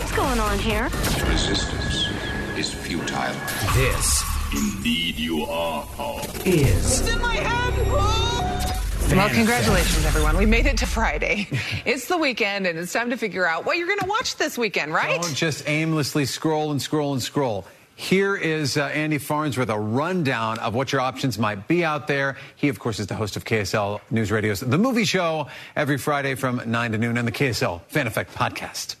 What's going on here? Resistance is futile. This Indeed, you are, Paul. is in my head. Well, congratulations, everyone. We made it to Friday. it's the weekend, and it's time to figure out what you're going to watch this weekend, right? Don't just aimlessly scroll and scroll and scroll. Here is uh, Andy Farnsworth a rundown of what your options might be out there. He, of course, is the host of KSL News Radio's The Movie Show every Friday from 9 to noon and the KSL Fan Effect podcast.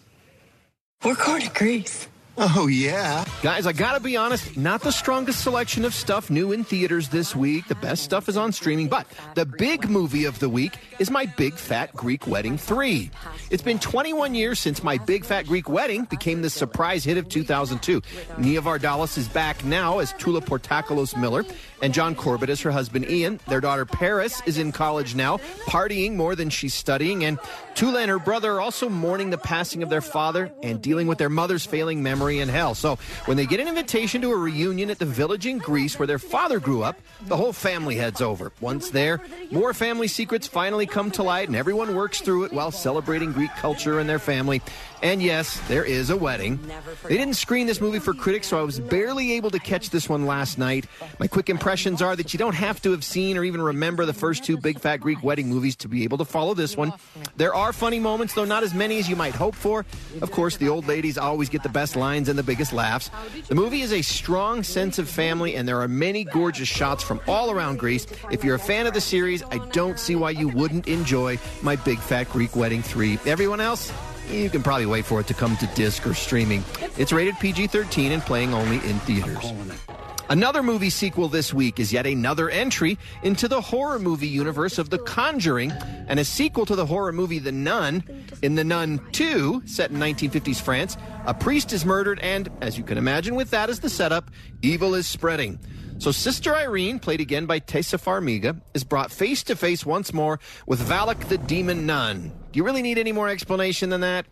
We're going to Greece. Oh, yeah. Guys, I gotta be honest, not the strongest selection of stuff new in theaters this week. The best stuff is on streaming, but the big movie of the week is My Big Fat Greek Wedding 3. It's been 21 years since My Big Fat Greek Wedding became the surprise hit of 2002. Nia Vardalos is back now as Toula Portokalos Miller, and John Corbett is her husband Ian. Their daughter Paris is in college now, partying more than she's studying, and Tula and her brother are also mourning the passing of their father and dealing with their mother's failing memory in hell. So when they get an invitation to a reunion at the village in Greece where their father grew up, the whole family heads over. Once there, more family secrets finally come to light, and everyone works through it while celebrating Greek culture and their family. And yes, there is a wedding. They didn't screen this movie for critics, so I was barely able to catch this one last night. My quick impressions are that you don't have to have seen or even remember the first two Big Fat Greek Wedding movies to be able to follow this one. There are funny moments, though not as many as you might hope for. Of course, the old ladies always get the best lines and the biggest laughs. The movie is a strong sense of family, and there are many gorgeous shots from all around Greece. If you're a fan of the series, I don't see why you wouldn't enjoy My Big Fat Greek Wedding 3. Everyone else? You can probably wait for it to come to disc or streaming. It's rated PG 13 and playing only in theaters. Another movie sequel this week is yet another entry into the horror movie universe of The Conjuring and a sequel to the horror movie The Nun. In The Nun 2, set in 1950s France, a priest is murdered, and as you can imagine, with that as the setup, evil is spreading. So Sister Irene, played again by Taissa Farmiga, is brought face to face once more with Valak the Demon Nun. Do you really need any more explanation than that?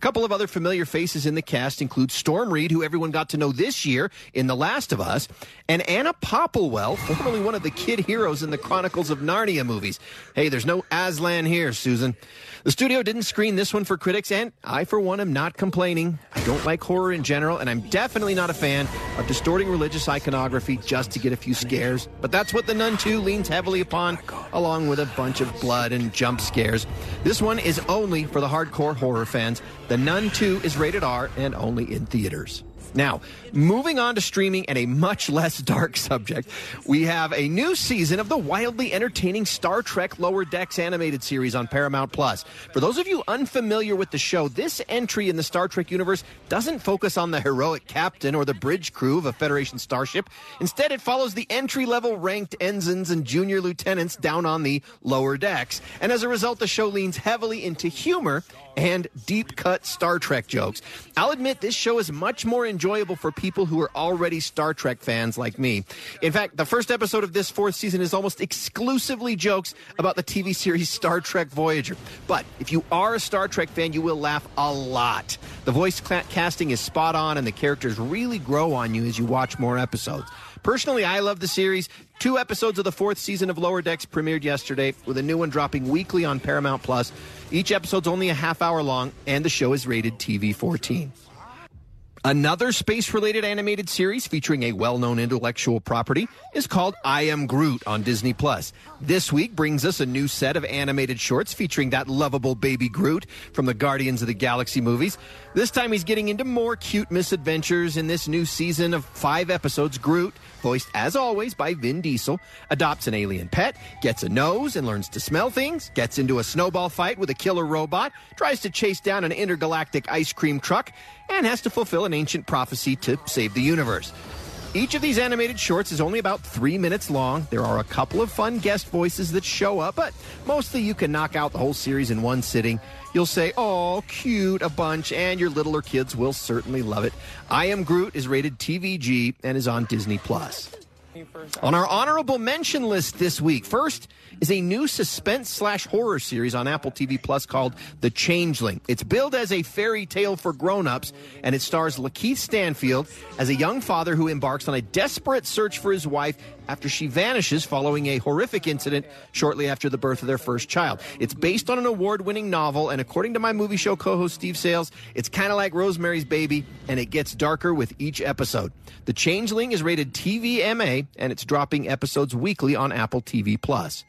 A couple of other familiar faces in the cast include Storm Reed, who everyone got to know this year in The Last of Us, and Anna Popplewell, formerly one of the kid heroes in the Chronicles of Narnia movies. Hey, there's no Aslan here, Susan. The studio didn't screen this one for critics, and I, for one, am not complaining. I don't like horror in general, and I'm definitely not a fan of distorting religious iconography just to get a few scares. But that's what The Nun 2 leans heavily upon, along with a bunch of blood and jump scares. This one is only for the hardcore horror fans. The Nun 2 is rated R and only in theaters. Now, moving on to streaming and a much less dark subject, we have a new season of the wildly entertaining Star Trek Lower Decks animated series on Paramount Plus. For those of you unfamiliar with the show, this entry in the Star Trek universe doesn't focus on the heroic captain or the bridge crew of a Federation starship. Instead, it follows the entry level ranked ensigns and junior lieutenants down on the lower decks. And as a result, the show leans heavily into humor and deep cut Star Trek jokes. I'll admit this show is much more enjoyable for people who are already Star Trek fans like me. In fact, the first episode of this fourth season is almost exclusively jokes about the TV series Star Trek Voyager. But if you are a Star Trek fan, you will laugh a lot. The voice casting is spot on, and the characters really grow on you as you watch more episodes. Personally, I love the series. Two episodes of the fourth season of Lower Decks premiered yesterday, with a new one dropping weekly on Paramount Plus. Each episode's only a half hour long, and the show is rated TV 14. Another space related animated series featuring a well known intellectual property is called I Am Groot on Disney Plus. This week brings us a new set of animated shorts featuring that lovable baby Groot from the Guardians of the Galaxy movies. This time he's getting into more cute misadventures in this new season of five episodes. Groot, voiced as always by Vin Diesel, adopts an alien pet, gets a nose and learns to smell things, gets into a snowball fight with a killer robot, tries to chase down an intergalactic ice cream truck, and has to fulfill an ancient prophecy to save the universe. Each of these animated shorts is only about three minutes long. There are a couple of fun guest voices that show up, but mostly you can knock out the whole series in one sitting. You'll say, oh, cute, a bunch, and your littler kids will certainly love it. I Am Groot is rated TVG and is on Disney Plus. On our honorable mention list this week, first is a new suspense slash horror series on Apple TV Plus called The Changeling. It's billed as a fairy tale for grown-ups, and it stars Lakeith Stanfield as a young father who embarks on a desperate search for his wife after she vanishes following a horrific incident shortly after the birth of their first child. It's based on an award-winning novel, and according to my movie show co-host Steve Salles, it's kind of like Rosemary's Baby, and it gets darker with each episode. The Changeling is rated TVMA, and it's dropping episodes weekly on Apple TV Plus.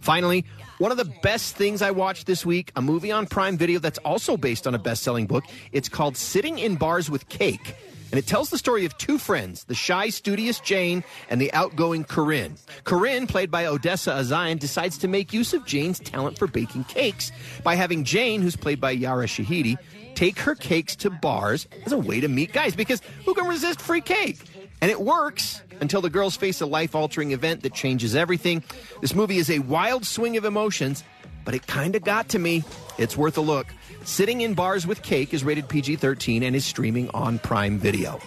Finally, one of the best things I watched this week, a movie on Prime Video that's also based on a best-selling book. It's called Sitting in Bars with Cake. And it tells the story of two friends, the shy, studious Jane and the outgoing Corinne. Corinne, played by Odessa Azion, decides to make use of Jane's talent for baking cakes by having Jane, who's played by Yara Shahidi, take her cakes to bars as a way to meet guys because who can resist free cake? And it works until the girls face a life altering event that changes everything. This movie is a wild swing of emotions, but it kind of got to me. It's worth a look. Sitting in Bars with Cake is rated PG 13 and is streaming on Prime Video.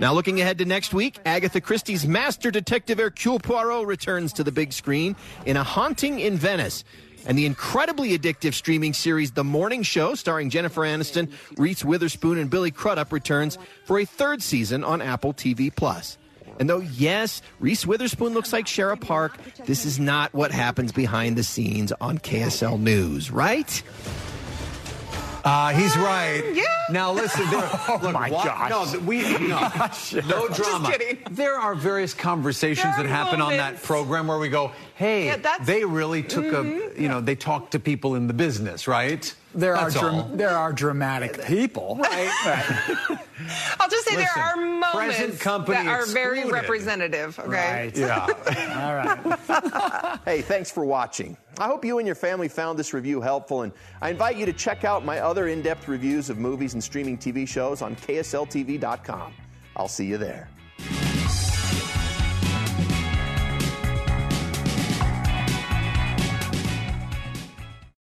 Now, looking ahead to next week, Agatha Christie's master detective Hercule Poirot returns to the big screen in A Haunting in Venice. And the incredibly addictive streaming series The Morning Show, starring Jennifer Aniston, Reese Witherspoon, and Billy Crudup, returns for a third season on Apple TV Plus. And though, yes, Reese Witherspoon looks like Shara Park, this is not what happens behind the scenes on KSL News, right? Uh, he's right. yeah. Now listen, there, Oh, look, my what- gosh. No, we no, no drama. kidding. There are various conversations There that are happen on that program where we go, "Hey, Yeah, they really took a, you know, they talked to people in the business, right?" There are That's dram- all. there are dramatic people. Right. I'll just say Listen, there are moments company that are very representative. Okay. Right. yeah. All right. Hey, thanks for watching. I hope you and your family found this review helpful, and I invite you to check out my other in depth reviews of movies and streaming TV shows on KSLTV.com. I'll see you there.